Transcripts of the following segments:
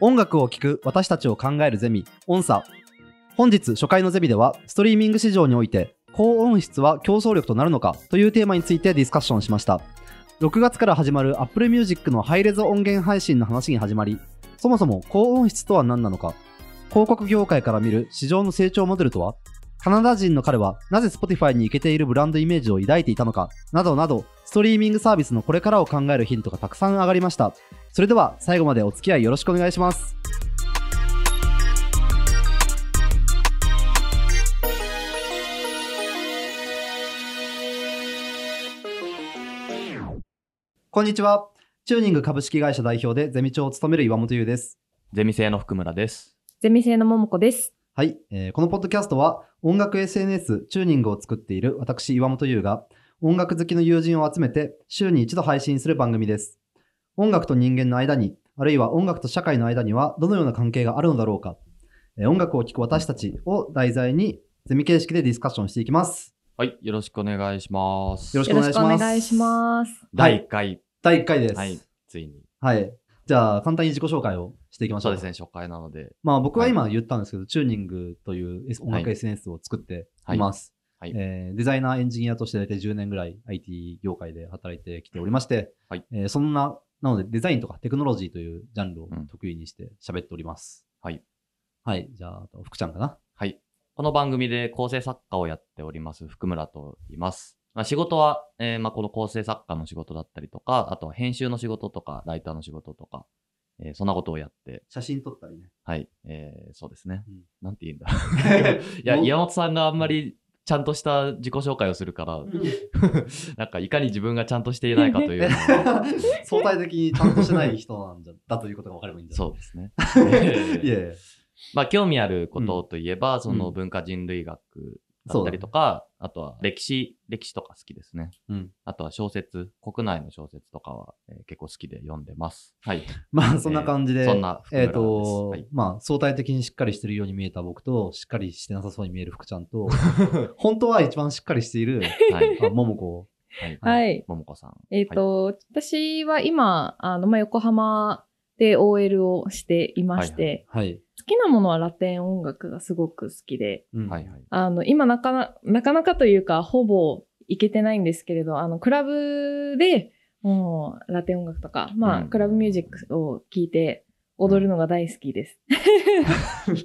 音楽を聴く私たちを考えるゼミ音差本日初回のゼミではストリーミング市場において高音質は競争力となるのかというテーマについてディスカッションしました。6月から始まる Apple Music のハイレゾ音源配信の話に始まりそもそも高音質とは何なのか広告業界から見る市場の成長モデルとはカナダ人の彼はなぜ Spotify に行けているブランドイメージを抱いていたのかなどなどストリーミングサービスのこれからを考えるヒントがたくさん上がりました。それでは最後までお付き合いよろしくお願いします。こんにちは。チューニング株式会社代表でゼミ長を務める岩本優です。ゼミ生の福村です。ゼミ生の桃子です。はい、えーこのポッドキャストは音楽 SNS チューニングを作っている私岩本優が音楽好きの友人を集めて週に一度配信する番組です。音楽と人間の間に、あるいは音楽と社会の間にはどのような関係があるのだろうか、えー音楽を聴く私たちを題材にゼミ形式でディスカッションしていきます。はい、よろしくお願いします。よろしくおお願いします願いします。第1回。第1回です。はい、ついに。はい。じゃあ、簡単に自己紹介をしていきましょう。そうですね、初回なので。まあ僕は今言ったんですけど、チューニングという音楽はい SNS を作っています。はいえーデザイナー、エンジニアとして大体10年ぐらい IT 業界で働いてきておりまして、はいえーそんな、なのでデザインとかテクノロジーというジャンルをうん得意にして喋っております。はい。はい。じゃあ、あと福ちゃんかな？はい。この番組で構成作家をやっております、福村と言います。まあ、仕事は、えーまあ、この構成作家の仕事だったりとか、あとは編集の仕事とか、ライターの仕事とか、えーそんなことをやって、写真撮ったりね。はい、えーそうですね。うんなんて言うんだ。いや、岩本さんがあんまりちゃんとした自己紹介をするから、なんかいかに自分がちゃんとしていないかという 相対的にちゃんとしてない人なんじゃ、だということが分かればいいんじゃそうですね。いやいや。まあ、興味あることといえば、そのうん。文化人類学だったりとか、あとは歴史、歴史とか好きですね。うん。あとは小説、国内の小説とかは、えー結構好きで読んでます。はい。まあ、そんな感じで、えーそんな福えっ、村ですと、はいまあ、相対的にしっかりしてるように見えた僕と、しっかりしてなさそうに見える福ちゃんと、本当は一番しっかりしている、はい。あ桃子。はい。はい。ももこさん。えっ、と、私は今、あの、まあ、横浜で OL をしていまして、はいはい。好きなものはラテン音楽がすごく好きで、うんはいはい。あの、今なかな、なかなかというか、ほぼ行けてないんですけれど、あの、クラブで、もう、ラテン音楽とか、まあ、うんクラブミュージックを聴いて、踊るのが大好きです。ちゃん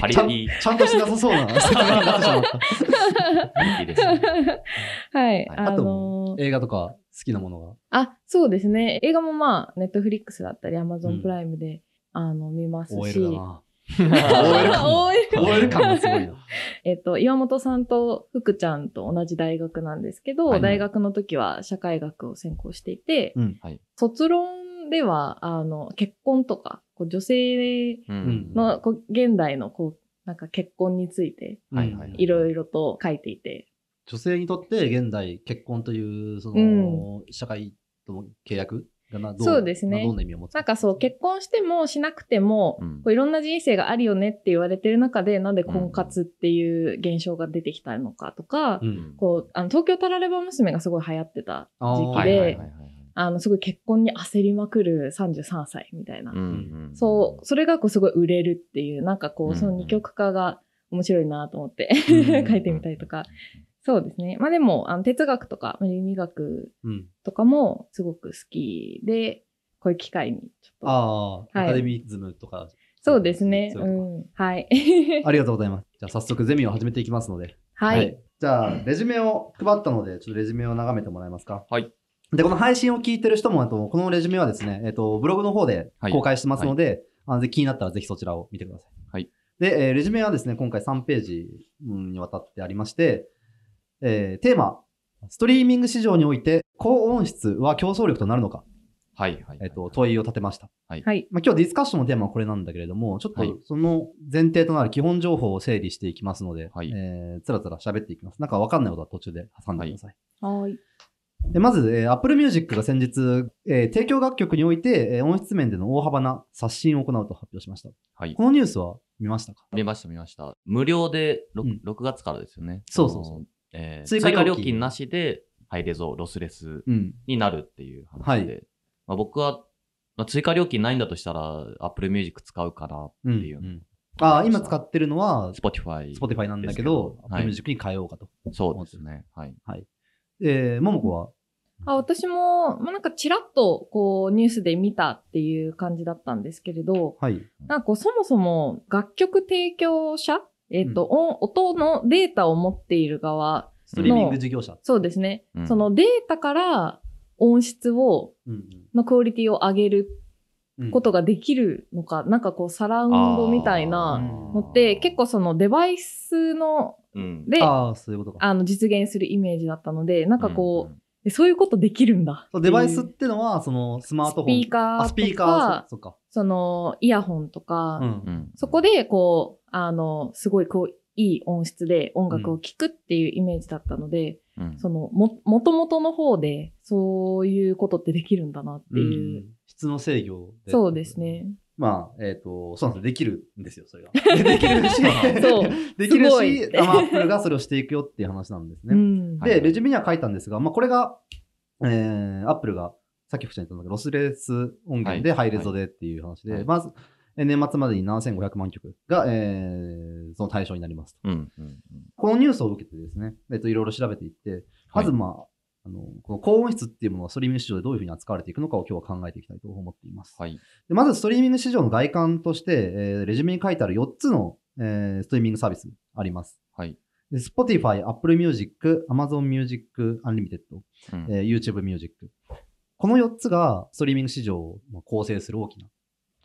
パリピ、ちゃんとしなさそうな説明になってしまった。パリピですね。はい。はいあのー映画とか好きなものが？あ、そうですね。映画もまあ、ネットフリックスだったり、アマゾうんンプライムで、あの、見ますし。OL だな。OL 感すごいな。えっと、岩本さんと福ちゃんと同じ大学なんですけど、はい大学の時は社会学を専攻していて、うん。卒論では、あの、結婚とか、こう女性うん。の、こう現代の、こう、なんか結婚について、はいはいい。ろいろと書いていて、女性にとって現代結婚という、その、社会との契約そうですね。どんな意味を持つなんかそう、結婚してもしなくても、うん。こういろんな人生があるよねって言われてる中で、なんで婚活っていう現象が出てきたのかとか、うん。こう、あの、東京タラレバ娘がすごい流行ってた時期ではい、あの、すごい結婚に焦りまくる33歳みたいな。うんうんそう、それがこうすごい売れるっていう、なんかこうその二極化が面白いなと思ってうん。書いてみたりとか。そうですね。まあでも、あの、哲学とか、倫理学うん。とかもすごく好きで、こういう機会にちょっと。ああ、はいアカデミズムとか。そうですね。そうん。はい。と ありがとうございます。じゃあ早速ゼミを始めていきますので。はい。。じゃあ、レジュメを配ったので、ちょっとレジュメを眺めてもらえますか？はい。で、この配信を聞いてる人も、あとこのレジュメはですね、えっと、ブログの方で公開してますので、あのぜ気になったらぜひそちらを見てください。はい。で、えーレジュメはですね、今回3ページうんにわたってありまして、えーテーマ、ストリーミング市場において高音質は競争力となるのか、はいはい。えっと、問いを立てました。はい。まあ、今日ディスカッションのテーマはこれなんだけれども、ちょっはいとその前提となる基本情報を整理していきますので、はいえーつらつら喋っていきます。なんかわかんないことは途中で挟んでください。はい。でまず、えー Apple Music が先日、えー提供楽曲において、えー音質面での大幅な刷新を行うと発表しました。はいこ。のニュースは見ましたか？見ました見ました。無料で 6,、うん6月からですよね。そうそうそうう。えー追加料金追加料金なしでハイレゾ、ロスレスうん。になるっていう話で、はまあ、僕はまあ、追加料金ないんだとしたら、Apple Music 使うかなってうんいう。うんあー今使ってるのは Spotify。Spotify なんだけど、はい Apple Music に変えようかと。そうですね。はい。えー、ももこは？あ私も、まあ、なんかちらっとこうニュースで見たっていう感じだったんですけれど、はい。なんかこうそもそも楽曲提供者、えっ、と、音音のデータを持っている側、ストリーミング事業者。そうですね。うん。そのデータから音質を、うんのクオリティを上げるうん。ことができるのか、なんかこうサラウンドみたいなのって結構そのデバイスのうん、で、あああ、そういうことか。の実現するイメージだったので、なんかこう、うんえそういうことできるんだそう。デバイスってのは、そのスマートフォン。スピーカーとかあ、スピーカー、そか。そのイヤホンとか、うんうんそこでこう、あの、すごいこう、いい音質で音楽を聴くっていうイメージだったので、うんその、も、元々の方で、そういうことってできるんだなっていう。うん質の制御で。そうですね。まあ、えっ、と、そうなんですよ。できるんですよ、それが。できるし、そうできるしアマップルがそれをしていくよっていう話なんですね。うん。はいで、レジュメには書いたんですが、まあ、これが、えー、アップルが、さっき福ちゃん言ったんだけど、ロスレス音源ではいハイレゾでっていう話で、はいまず、えー年末までに7500万曲が、えー、その対象になりますと。うんうんこのニュースを受けてですね、えっと、いろいろ調べていって、まず、まあ、あの、この高音質っていうものはストリーミング市場でどういうふうに扱われていくのかを今日は考えていきたいと思っています。はい。でまず、ストリーミング市場の外観として、えーレジュメに書いてある4つの、えーストリーミングサービスあります。はい。で Spotify、Apple Music、Amazon Music Unlimited、うんえー YouTube Music。この4つがストリーミング市場を構成する大きな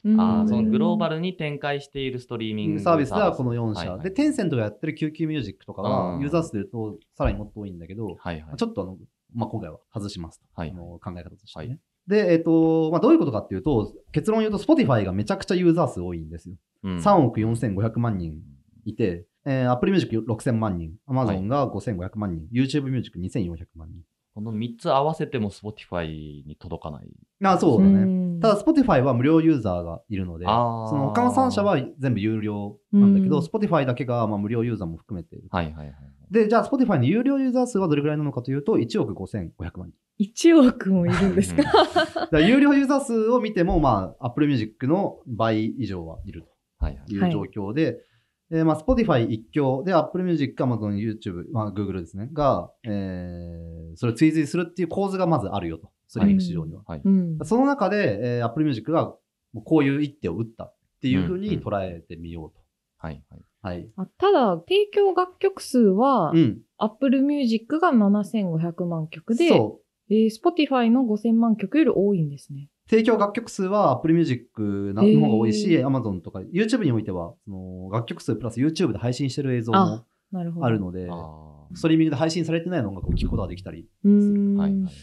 うんああ、そのグローバル。ルに展開しているストリーミングサービスはこの4社。はいはいで、テンセントがやってる QQ Music とかは、うんユーザー数で言うとさらにもっと多いんだけど、はいはい。ちょっとあの、まあ、今回は外しますと。はいあの考え方としてね。はいで、えっ、と、まあ、どういうことかっていうと、結論言うと Spotify がめちゃくちゃユーザー数多いんですよ。うん3億4500万人いて、えー、Apple Music 6000万人、Amazon が5500万人、YouTube Music 2400万人。この3つ合わせても Spotify に届かない。あそうだね。ねただ、Spotify は無料ユーザーがいるので、その他の3社は全部有料なんだけど、うん Spotify だけがまあ無料ユーザーも含めている。はいはいはい。で、じゃあ Spotify の有料ユーザー数はどれくらいなのかというと、1億5500万人。1億もいるんですか？だ有料ユーザー数を見ても、まあ、Apple Music の倍以上はいるはいはいという状況で、えーまあ、Spotify 一強で Apple Music、Amazon、YouTube、まあ、Google ですね、が、えーそれを追随するっていう構図がまずあるよと、ストリーミング市場には。はい。うん。その中で、えー、Apple Music がもうこういう一手を打ったっていうふうに捉えてみようと。はいはい。はい。あただ、提供楽曲数は、うん。Apple Music が7500万曲で、そう。えー Spotify の5000万曲より多いんですね。提供楽曲数は Apple Music の方が多いし、Amazon とか YouTube においては、その楽曲数プラス YouTube で配信してる映像もあなるほど。あるので、あストリーミングで配信されてない音楽を聴くことができたり、うーん。あ。はいはいはい。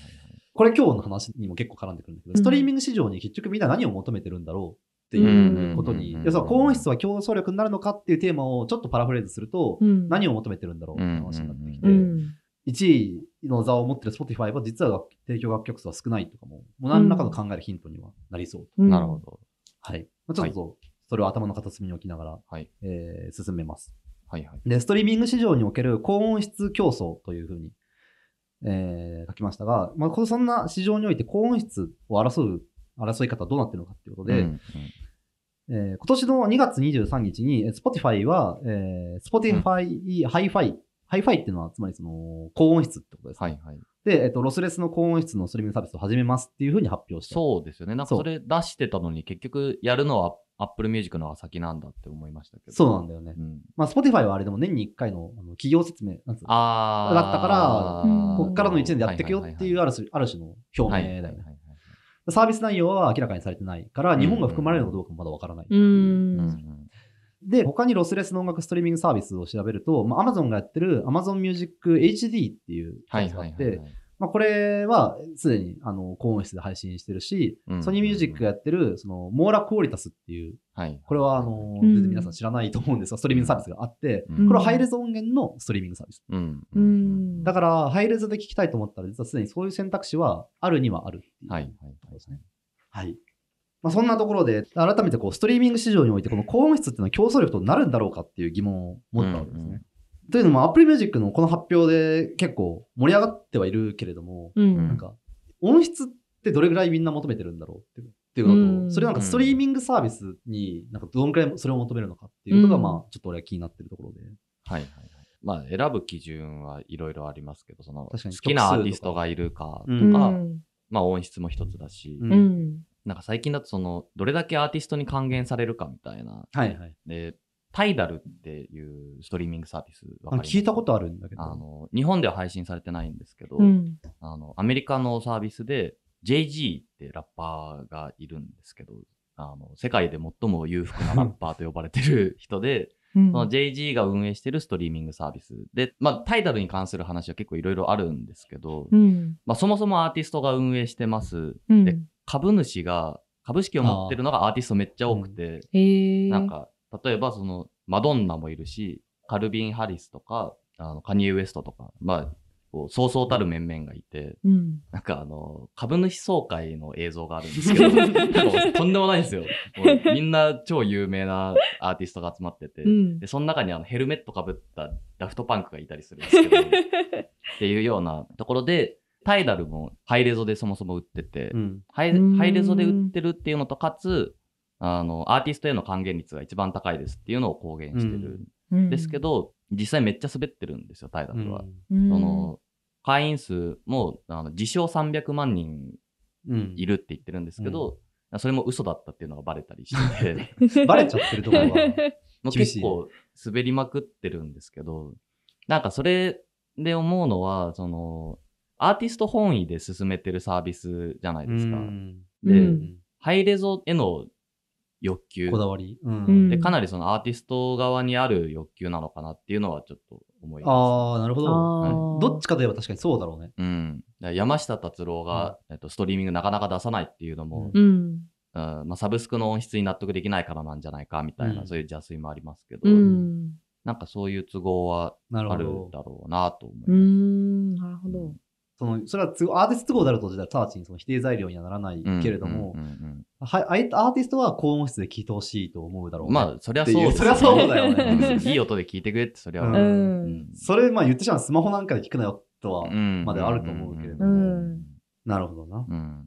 これ今日の話にも結構絡んでくるんだけど、うん。ストリーミング市場に結局みんな何を求めてるんだろうってういうん。ことに、うん。要するに高音質は競争力になるのかっていうテーマをちょっとパラフレーズすると、うん、何を求めてるんだろうって話になってきて、うん。1位の座を持ってる Spotify は実は提供楽曲数は少ないとかも、もう何らかの考えるヒントにはなりそう。うんなるほ。ど。はい。まあちょっとそれを頭の片隅に置きながら、はい。えー進めます。はいはい。で、ストリーミング市場における高音質競争というふうに、えー書きましたが、まあ、このそんな市場において高音質を争う、争い方はどうなってるのかっていうことで、うんえー今年の2月23日に、えー Spotify は、えー Spotify Hi-Fi、Hi-Fi っていうのは、つまりその、高音質ってことです、ね。はいはい。で、えっ、と、ロスレスの高音質のストリーミングサービスを始めますっていうふうに発表した。そうですよね。なんかそれ出してたのに結局やるのは Apple Music の方が先なんだって思いましたけど。そうなんだよね。うん。まあ、Spotify はあれでも年に1回のあの企業説明、なんつ。だったからうんこっからの1年でやっていくよっていうある種ある種の表明だよね。サービス内容は明らかにされてないから、日本が含まれるのかどうかもまだわからない。うんで、他にロスレスの音楽ストリーミングサービスを調べると、まあ、Amazon がやってる Amazon Music HD っていうサはいービスがあって。まあ、これはすでにあの高音質で配信してるし、うんソニーミュージックがやってるそのモーラクオリタスっていう、はい。これはあの、うん全然皆さん知らないと思うんですが、ストリーミングサービスがあって、うんこれはハイレゾ音源のストリーミングサービス。うん。う。ん。だから、ハイレゾで聞きたいと思ったら、実はすでにそういう選択肢はあるにはあるっていうはいはい。はい。まあ、そんなところで、改めてこうストリーミング市場において、この高音質っていうのは競争力となるんだろうかっていう疑問を持ったわけですね。うんうんというのも、Apple Music のこの発表で結構盛り上がってはいるけれども、うん。なんか、音質ってどれぐらいみんな求めてるんだろうってっっていうことと、うんそれなんかストリーミングサービスになんかどのくらいそれを求めるのかっていうのが、うんまあ、ちょっと俺は気になってるところで。はいはいはい。まあ、選ぶ基準はいろいろありますけど、その、好きなアーティストがいるかとうんか、うんまあ音質も一つだし、うんうん。なんか最近だとその、どれだけアーティストに還元されるかみたいな。はいはい。で、タイダルっていうストリーミングサービスわかります？聞いたことあるんだけど。あの、日本では配信されてないんですけど、うん。あの、アメリカのサービスで JG ってラッパーがいるんですけど、あの、世界で最も裕福なラッパーと呼ばれてる人で、うんその JG が運営してるストリーミングサービスで、まあ、タイダルに関する話は結構いろいろあるんですけど、うん。まあ、そもそもアーティストが運営してます。うん。で株主が、株式を持ってるのがアーティストめっちゃ多くて。なんか、例えばその、マドンナもいるし、カルビン・ハリスとか、あのカニエ・ウエストとか、まあ、そうそうたる面々がいて、うん。なんかあの、株主総会の映像があるんですけど、とんでもないんですよ。みんな超有名なアーティストが集まってて、うんで、その中にあのヘルメットかぶったダフトパンクがいたりするんですけど、っていうようなところで、タイダルもハイレゾでそもそも売ってて、うん。ハイレゾで売ってるっていうのと、かつ、あの、アーティストへの還元率が一番高いですっていうのを公言してるんですけど、実際めっちゃ滑ってるんですよ、タイダルは。うん、その、会員数も、あの、自称300万人うん。いるって言ってるんですけど、それも嘘だったっていうのがバレたりして。て、バレちゃってるところは。結構滑りまくってるんですけど、なんかそれで思うのは、その、アーティスト本位で進めてるサービスじゃないですか。うんで、うんハイレゾへの欲求こだわり。ううんん。で、かなりそのアーティスト側にある欲求なのかなっていうのはちょっと思いまああ、なるほど。あーどっちかといえば確かにそうだろうね。す。うん。山下達郎が、えっと、ストリーミングなかなか出さないっていうのも、うん。うんまあ、サブスクの音質に納得できないからなんじゃないかみたいな、うんそういう邪推もありますけど、うん。なんかそういう都合はある。だろうなと思います。うん。なるほど。そのそれはアーティスト都合であると、直ちにその否定材料にはならないけれどもはいアーティストは高音質で聴いてほしいと思うだろうまあ、そりゃそうですそりゃそうだよねうんいい音で聞いてくれって、そりゃ。ううんん。それ、まあ言ってしまうスマホなんかで聞くなよとは、うんまであると思うけれどうも。ん。なるほどな。うん。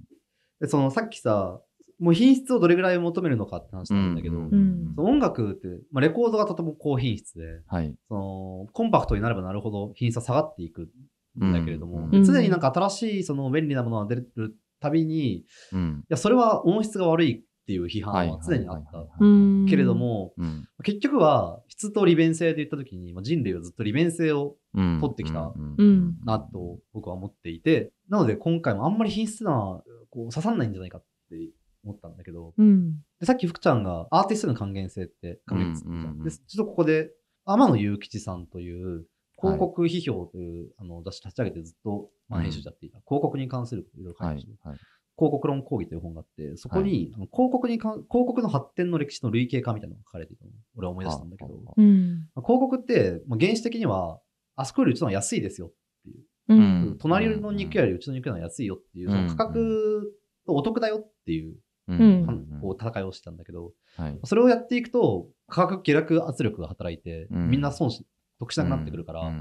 で、そのさっきさ、もう品質をどれぐらい求めるのかって話なんだけど、うんうんその音楽って、まあ、レコードがとても高品質で、はい。そのコンパクトになればなるほど品質は下がっていくんだけれども、うんで常になんか新しいその便利なものが出るたびに、いうん。や、それは音質が悪いっていう批判は常にあった。うん。けれど、も、うん。結局は質と利便性で言ったときに、まあ人類はずっと利便性をうん。取ってきたうんなと僕は思っていて、なので今回もあんまり品質なこう刺さんないんじゃないかって思ったんだけど、うん。でさっき福ちゃんがアーティストの還元性って還元率ってたじゃんうんうんうんでちょっとここで天野祐吉さんという広告批評という、あの雑誌立ち上げてずっと、まあ、うん編集者やっていた、広告に関するいろいろ書いてる、。はいはい。広告論講義という本があって、そこに、あの広告にか広告の発展の歴史の類型化みたいなのが書かれていたのを俺は思い出したんだけど、広告って、まあ、原始的には、あそこよりうちの方が安いですよっていう、ううんん。隣の肉よりうちの肉の方が安いよっていう、その価格とお得だよっていう、ううんはんこう戦いをしてたんだけど、はい。それをやっていくと、価格下落圧力が働いて、うんみんな損し、得しなくなってくるから。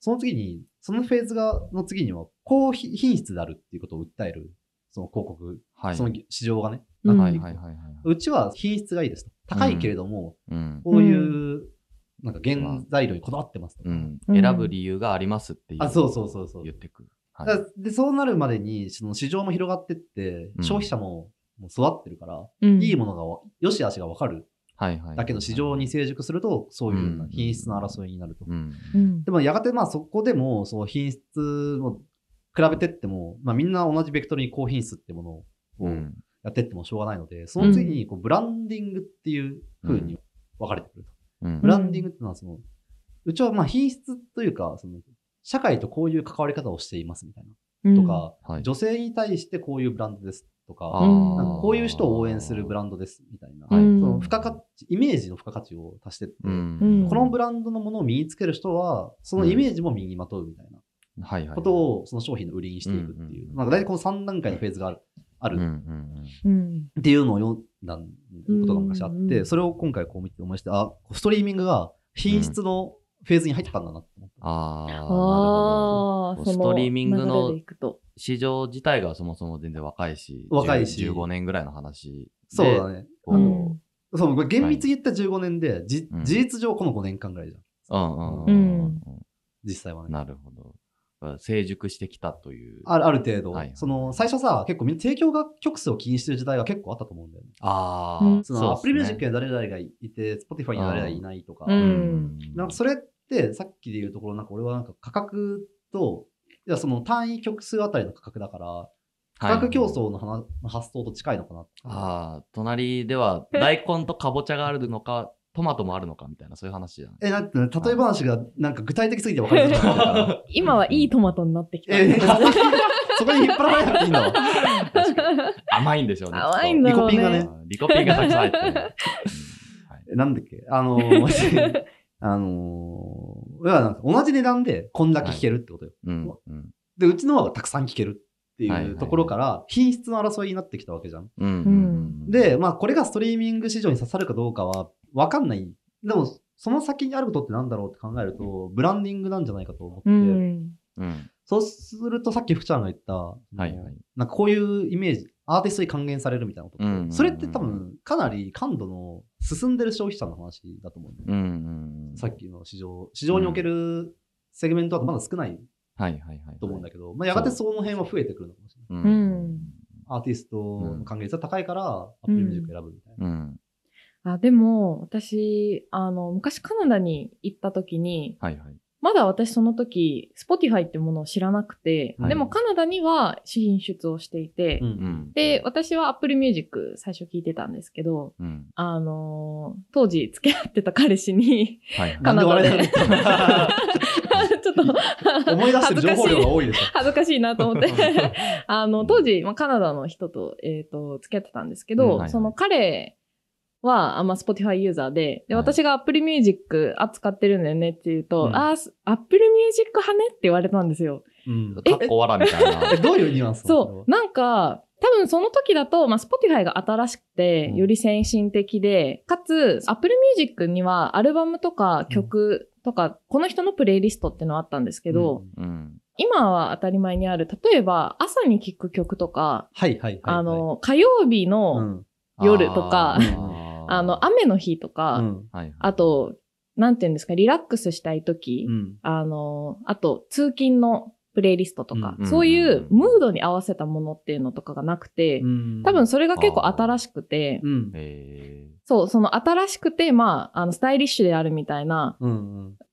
その次に、そのフェーズが、の次には、高品質であるっていうことを訴える、その広告、はい。その市場がね、うんはいはいはいはい。うちは品質がいいですと。高いけれども、うん。こういう、なんか原材料にこだわってますとか。うん。うん選ぶ理由がありますっていう。あ、そうそうそうそう言。ってくる。はいで、そうなるまでに、その市場も広がってって、うん消費者ももう育ってるから、うん。いいものがわ、良し悪しがわかる。はいはい。だけど市場に成熟すると、そういう品質の争いになると。うん。うん。でもやがてまあそこでも、その品質を比べてっても、まあみんな同じベクトルに高品質ってものをうん。やってってもしょうがないので、その次にこうブランディングっていう風に分かれてくると。うんブランディングっていうのはその、うちはまあ品質というか、その、社会とこういう関わり方をしていますみたいな。とか、はい女性に対してこういうブランドですとか、かこういう人を応援するブランドですみたいな。その付加価値、イメージの付加価値を足してって、うんこのブランドのものを身につける人は、そのイメージも身にまとうみたいな。ことを、その商品の売りにしていくっていう。大体この3段階のフェーズがある、ある。っていうのを読んだことが昔あって、それを今回こう見て思いまして、あ、ストリーミングが品質のフェーズに入ったんだなって思った。ああ。なるほど。ストリーミングの。市場自体がそもそも全然若いし、若いし10 15年ぐらいの話で。そうだね。こううんそう、これ厳密に言った15年で、じうん事実上この5年間ぐらいじゃん。うんうんううんん実際はね。なるほど。成熟してきたという。あるある程度、はいはいその最初さ、結構みんな提供楽曲数を気にしてる時代が結構あったと思うんだよね。ああ、うんその Apple Music やには誰々がいて、Spotify には誰々いないとか、うんなんかそれってさっきで言うところ、なんか俺はなんか価格と、いやその単位曲数あたりの価格だから、価格競争の話発想と近いのかな。ああ、隣では大根とかぼちゃがあるのか、トマトもあるのかみたいな、そういう話じゃない？え、なんて例え話がなんか具体的すぎて分かりづらくなるから。今はいいトマトになってきた。えーそこに引っ張られなくていいん。甘いんでしょうね。甘いんだろうね。リコピンがねリコピンがたくさん入ってる。うんはいえなんだっけ？あのー、あのー、要はなんか同じ値段でこんだけ聴けるってことよ。うんうん。で、うちの方がたくさん聴けるってはいはいはいいうところから、品質の争いになってきたわけじゃん。で、まあ、これがストリーミング市場に刺さるかどうかは分かんない。でも、その先にあることってなんだろうって考えると、ブランディングなんじゃないかと思って、うん。うん。そうするとさっき福ちゃんが言った、はいはい。なんかこういうイメージ、アーティストに還元されるみたいなこと。うんうんうん。それって多分かなり感度の進んでる消費者の話だと思うんだよね。うんうんうんさっきの市場、市場におけるセグメントはまだ少ない。と思うんだけど、まあ、やがてその辺は増えてくるのかもしれない。ううん。アーティストの還元率が高いから、 Apple Music 選ぶみたいな。うん。あ、でも、私、あの、昔カナダに行った時に、はいはい。まだ私その時、Spotify ってものを知らなくて、はいでもカナダには進出をしていて、うんうん。で、私は Apple Music 最初聞いてたんですけど、うん。あのー当時付き合ってた彼氏に、はいカナダでで ちょっと、の思い出してる情報量が多いでしょ。恥ずかしいなと思って。あの、当時、まあ、カナダの人と、えっ、と、付き合ってたんですけど、うんはいはいその彼は、あまあ、Spotify ユーザーで、で、はい私が Apple Music 扱ってるんだよねって言うと、うんあ Apple Music 派ね？って言われたんですよ。うんかっこわらみたいな。え、どういうニュアンスそう。なんか、多分その時だと、まあ、Spotify が新しくてう、んより先進的で、かつ、Apple Music にはアルバムとか曲とか、この人のプレイリストってのはあったんですけど、うんうん。今は当たり前にある、例えば朝に聴く曲とか、はいはいはいはい。あの、火曜日うの、ん、夜とかあー あの、雨の日とか、うん。はいはい。あと、なんていうんですか、リラックスしたい時、うん。あの、あと、通勤のプレイリストとか、うんそういうムードに合わせたものっていうのとかがなくて、うん多分それが結構新しくて、うん。えそう、その新しくて、まあ、あの、スタイリッシュであるみたいな。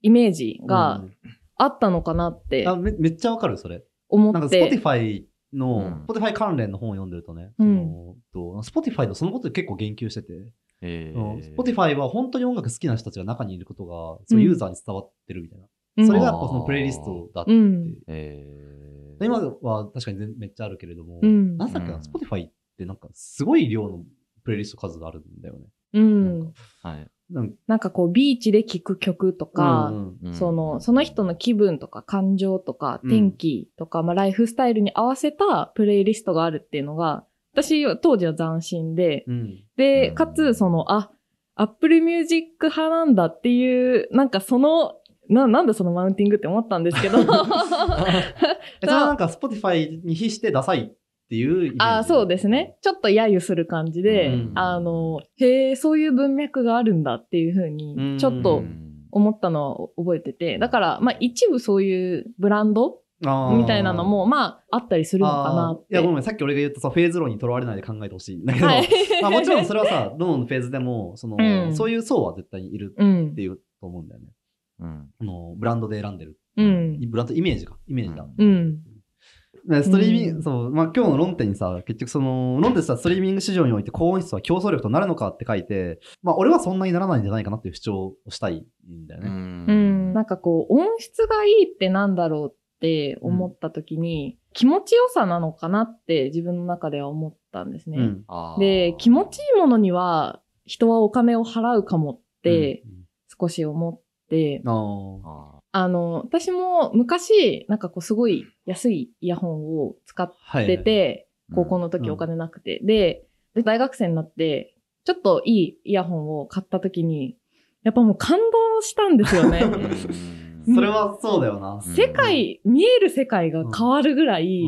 イメージがうんあったのかなってあめめっちゃわかる、それ。なんか思って。Spotify の、うん Spotify 関連の本を読んでるとね、うんそのと Spotify のそのことで結構言及してて、ーえうん。ー Spotify は本当に音楽好きな人たちが中にいることが、そうのユーザーに伝わってるみたいな。うん。それがやっぱそのプレイリストだって。うん。えー。今は確かに全めっちゃあるけれども、うん。なんだっけな、うん。Spotify ってなんかすごい量のプレイリスト数があるんだよね。うん。はい。なんか。なんかこう、ビーチで聴く曲とか、うんうん。その、その人の気分とか感情とかうん。天気とか、まあライフスタイルに合わせたプレイリストがあるっていうのが、私は当時は斬新で、うんで、うんかつ、その、あ、Apple Music 派なんだっていう、なんかその、な、なんだそのマウンティングって思ったんですけど。えそれはなんか Spotify に比してダサいっていうあそうですね。。ちょっと揶揄する感じで、うんあの、へえ、そういう文脈があるんだっていうふううんに、ちょっと思ったのは覚えてて、だから、まあ一部そういうブランドみたいなのも、まああったりするのかなって。いや、ごめん、さっき俺が言ったさ、フェーズ論にとらわれないで考えてほしいんだけど、はい。まあもちろんそれはさ、どのフェーズでも、その、うんそういう層は絶対にいるうんって。いうと思うんだよね。うん。あの、ブランドで選んでる。うん。ブランド、イメージか。イメージだ。うん。ねストリーミング、うんそう、まあ今日の論点にさ、結局その、論点さ、ストリーミング市場において高音質は競争力となるのかって書いて、まあ俺はそんなにならないんじゃないかなっていう主張をしたいんだよね。うん。なんかこう、音質がいいってなんだろうって思った時に、気持ちよさなのかなって自分の中では思ったんですね。うん。で、気持ちいいものには人はお金を払うかもってうん、少し思って、あーああの、私も昔、なんかこうすごい安いイヤホンを使っはい。てて、ー高校の時うんお金なくて、で、で大学生になって、ちょっといいイヤホンを買った時に、やっぱもう感動したんですよね。それはそうだよな。うん。世界、見える世界が変わるぐらい、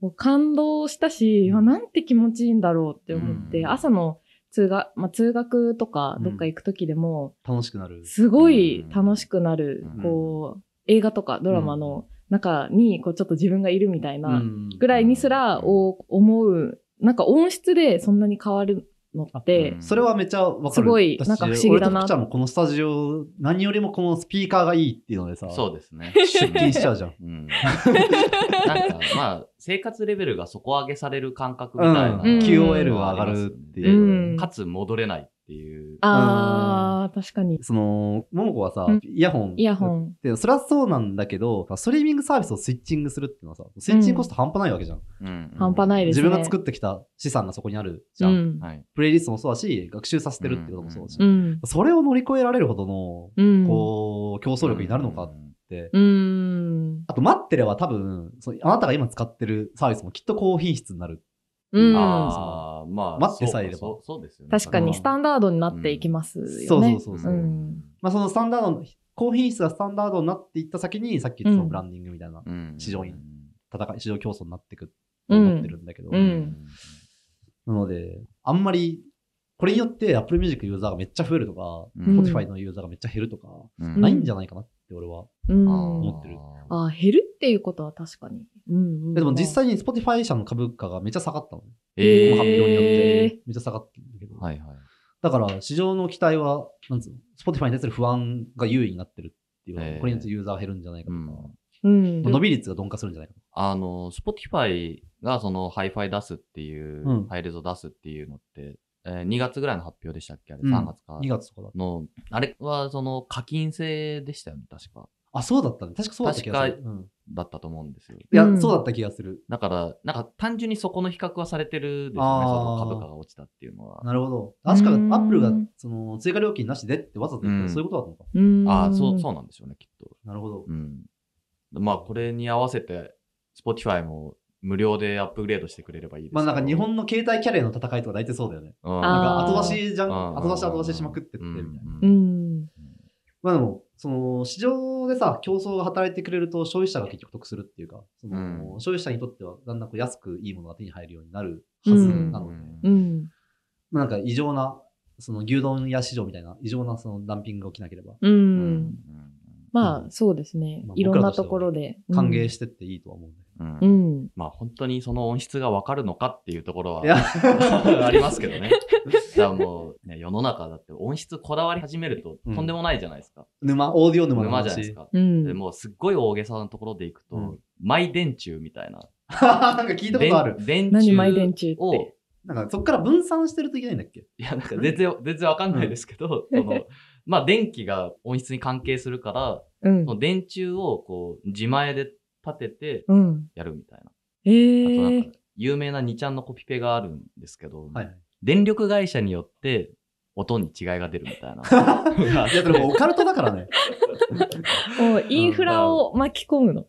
もう感動したし、うん。あなんて気持ちいいんだろうって思って、うん。朝の通学、まあ、通学とかうんどっか行く時でも、楽しくなる。すごい楽しくなる、うん。こう、映画とかドラマの中に、こう、ちょっと自分がいるみたいな、うん。ぐらいにすら、お思う、なんか音質でそんなに変わるのってう、んそれはめっちゃわかる。すごい私なんか不思議だな俺と福ちゃんもこのスタジオ、何よりもこのスピーカーがいいっていうのでさ、そうですね。出勤しちゃうじゃん。うん、なんか、まあ、生活レベルが底上げされる感覚みたいな、うんうん QOL が上がるっていううんかつ戻れないっていう。あー、確かに。その、ももこはさうん、イヤホン。イヤホン。で、それはそうなんだけど、ストリーミングサービスをスイッチングするっていうのはさ、スイッチングコスト半端ないわけじゃん。うん半端ないですね。自分が作ってきた資産がそこにあるじゃん。うん。はい。プレイリストもそうだし、学習させてるってこともそうだし。うん。それを乗り越えられるほどの、うん。こう、競争力になるのかって。うん。あと、待ってれば多分、そのあなたが今使ってるサービスもきっと高品質になる。うん。ああ、まあ、待ってさえいれば。そうそうそうですよね。確かにスタンダードになっていきますよね。そうそうそうそう。うん。まあ、そのスタンダードの、高品質がスタンダードになっていった先に、さっき言ったそのうん。ブランディングみたいなうん。市場に戦い、市場競争になっていくと思ってるんだけど、うん。なので、あんまり、これによって Apple Music ユーザーがめっちゃ増えるとか、うん。Spotify のユーザーがめっちゃ減るとか、うん。ないんじゃないかなって俺は。うん。思ってるあー減るっていうことは確かに。うんうん。でも実際に Spotify 社の株価がめっちゃ下がったのね。えこの発表によっへてめっちゃ下がったんだけど。はいはい。だから市場の期待は、なんつうの、Spotify に対する不安が優位になってるっていうえーこれによってユーザーが減るんじゃないかとか、うん。まあ伸び率が鈍化するんじゃないか。あの、Spotify がそのハイファイ出すっていう、うんハイレゾ出すっていうのって、えー2月ぐらいの発表でしたっけ？あれ、うん3月か。2月とかだと。の、あれはその課金制でしたよね、確か。あ、そうだったね。確かそうだった気がする。確うん、いだったと思うんですよ。や、うんそうだった気がする。だから、なんか単純にそこの比較はされてるでしょうね、その株価が落ちたっていうのは。なるほど。確かうーん Apple がその追加料金なしでってわざと言ってる、うんそういうことだったのか。うん。ああ、そう、そうなんでしょうね、きっと。なるほど。うん。まあ、これに合わせて、Spotify も無料でアップグレードしてくれればいいですまあなんか日本の携帯キャリアの戦いとか大体そうだよね。うん、なんか後出しじゃん、うん後出し後出ししまくってってみたいな。う。ん。まあでも、その市場でさ、競争が働いてくれると消費者が結局得するっていうか、そのうん消費者にとってはだんだんこう安くいいものが手に入るようになるはずなので、うん。まあなんか異常な、その牛丼屋市場みたいな異常なそのダンピングが起きなければ、ううんん。まあ、そうですねまあ。いろんなところで。歓迎してっていいとは思うんだけうんうん。まあ本当にその音質がわかるのかっていうところは ありますけどね。だからもう、ね、世の中だって音質こだわり始めるとうんとんでもないじゃないですか。沼、オーディオ沼。沼じゃないですか。うん。でもうすっごい大げさなところでいくと、うんマイ電柱みたいな。なんか聞いたことある。電電何マイ柱電柱って？を、なんかそっから分散してるといけないんだっけ？いや、なんか全然、全然わかんないですけど、その、まあ電気が音質に関係するから、うんそ。の電柱をこう、自前で立ててうん。やるみたいな。ええあとなんか。、有名な2ちゃんのコピペがあるんですけど、はいはい。電力会社によって音に違いが出るみたいな。いや、でもオカルトだからね。もうインフラを巻き込むの。うん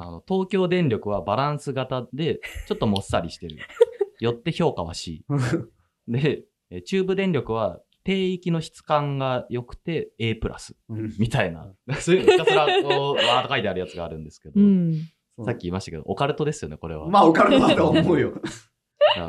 あの東京電力はバランス型で、ちょっともっさりしてる。よって評価は C。で、え中部電力は低域の質感が良くて A プラス。うんみたいな。そういうのひたすらこう、わーっと書いてあるやつがあるんですけど、うん。さっき言いましたけど、オカルトですよね、これは。まあ、オカルトだと思うよ。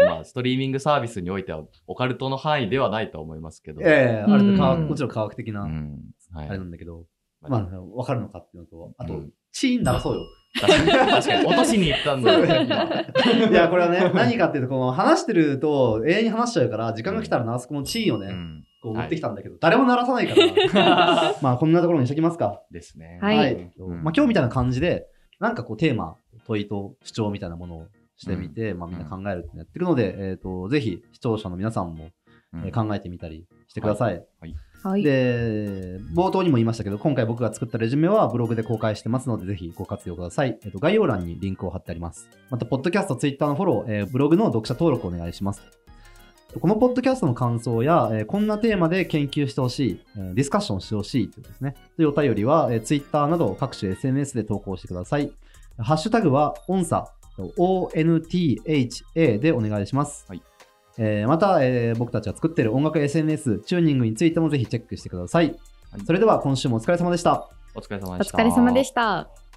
まあ、ストリーミングサービスにおいては、オカルトの範囲ではないと思いますけど。ええあれで科学うんもちろん科学的な、うん。はい。あれなんだけど、ままあ、わかるのかっていうのと、あと、うんチーン鳴らそうよ。確かに、確かに落としに行ったんだよ。いや、これはね、何かっていうと、この話してると永遠に話しちゃうから、時間が来たら鳴らすこのチーンをね、うん。こう持ってきたんだけど、誰も鳴らさないから、まあ、こんなところにしときますか。ですね。はいうんまあ、今日みたいな感じで、なんかこう、テーマ、問いと主張みたいなものをしてみて、まあ、みんな考えるってやってるので、えっ、と、ぜひ、視聴者の皆さんも、うんえー考えてみたりしてください。はい。で、冒頭にも言いましたけど、今回僕が作ったレジュメはブログで公開してますので、ぜひご活用ください。えっと、概要欄にリンクを貼ってあります。また、ポッドキャスト、ツイッターのフォロー、えーブログの読者登録お願いします。このポッドキャストの感想や、えーこんなテーマで研究してほしい、えーディスカッションしてほしいというですね、というお便りは、えー、ツイッターなど各種 SNS で投稿してください。ハッシュタグは、音差、ONTHA でお願いします。はいえーまた、えー僕たちが作っている音楽 SNS、チューニングについてもぜひチェックしてください。はいそれでは今週もお疲れ様でした。お疲れ様おでした。疲れ様でした。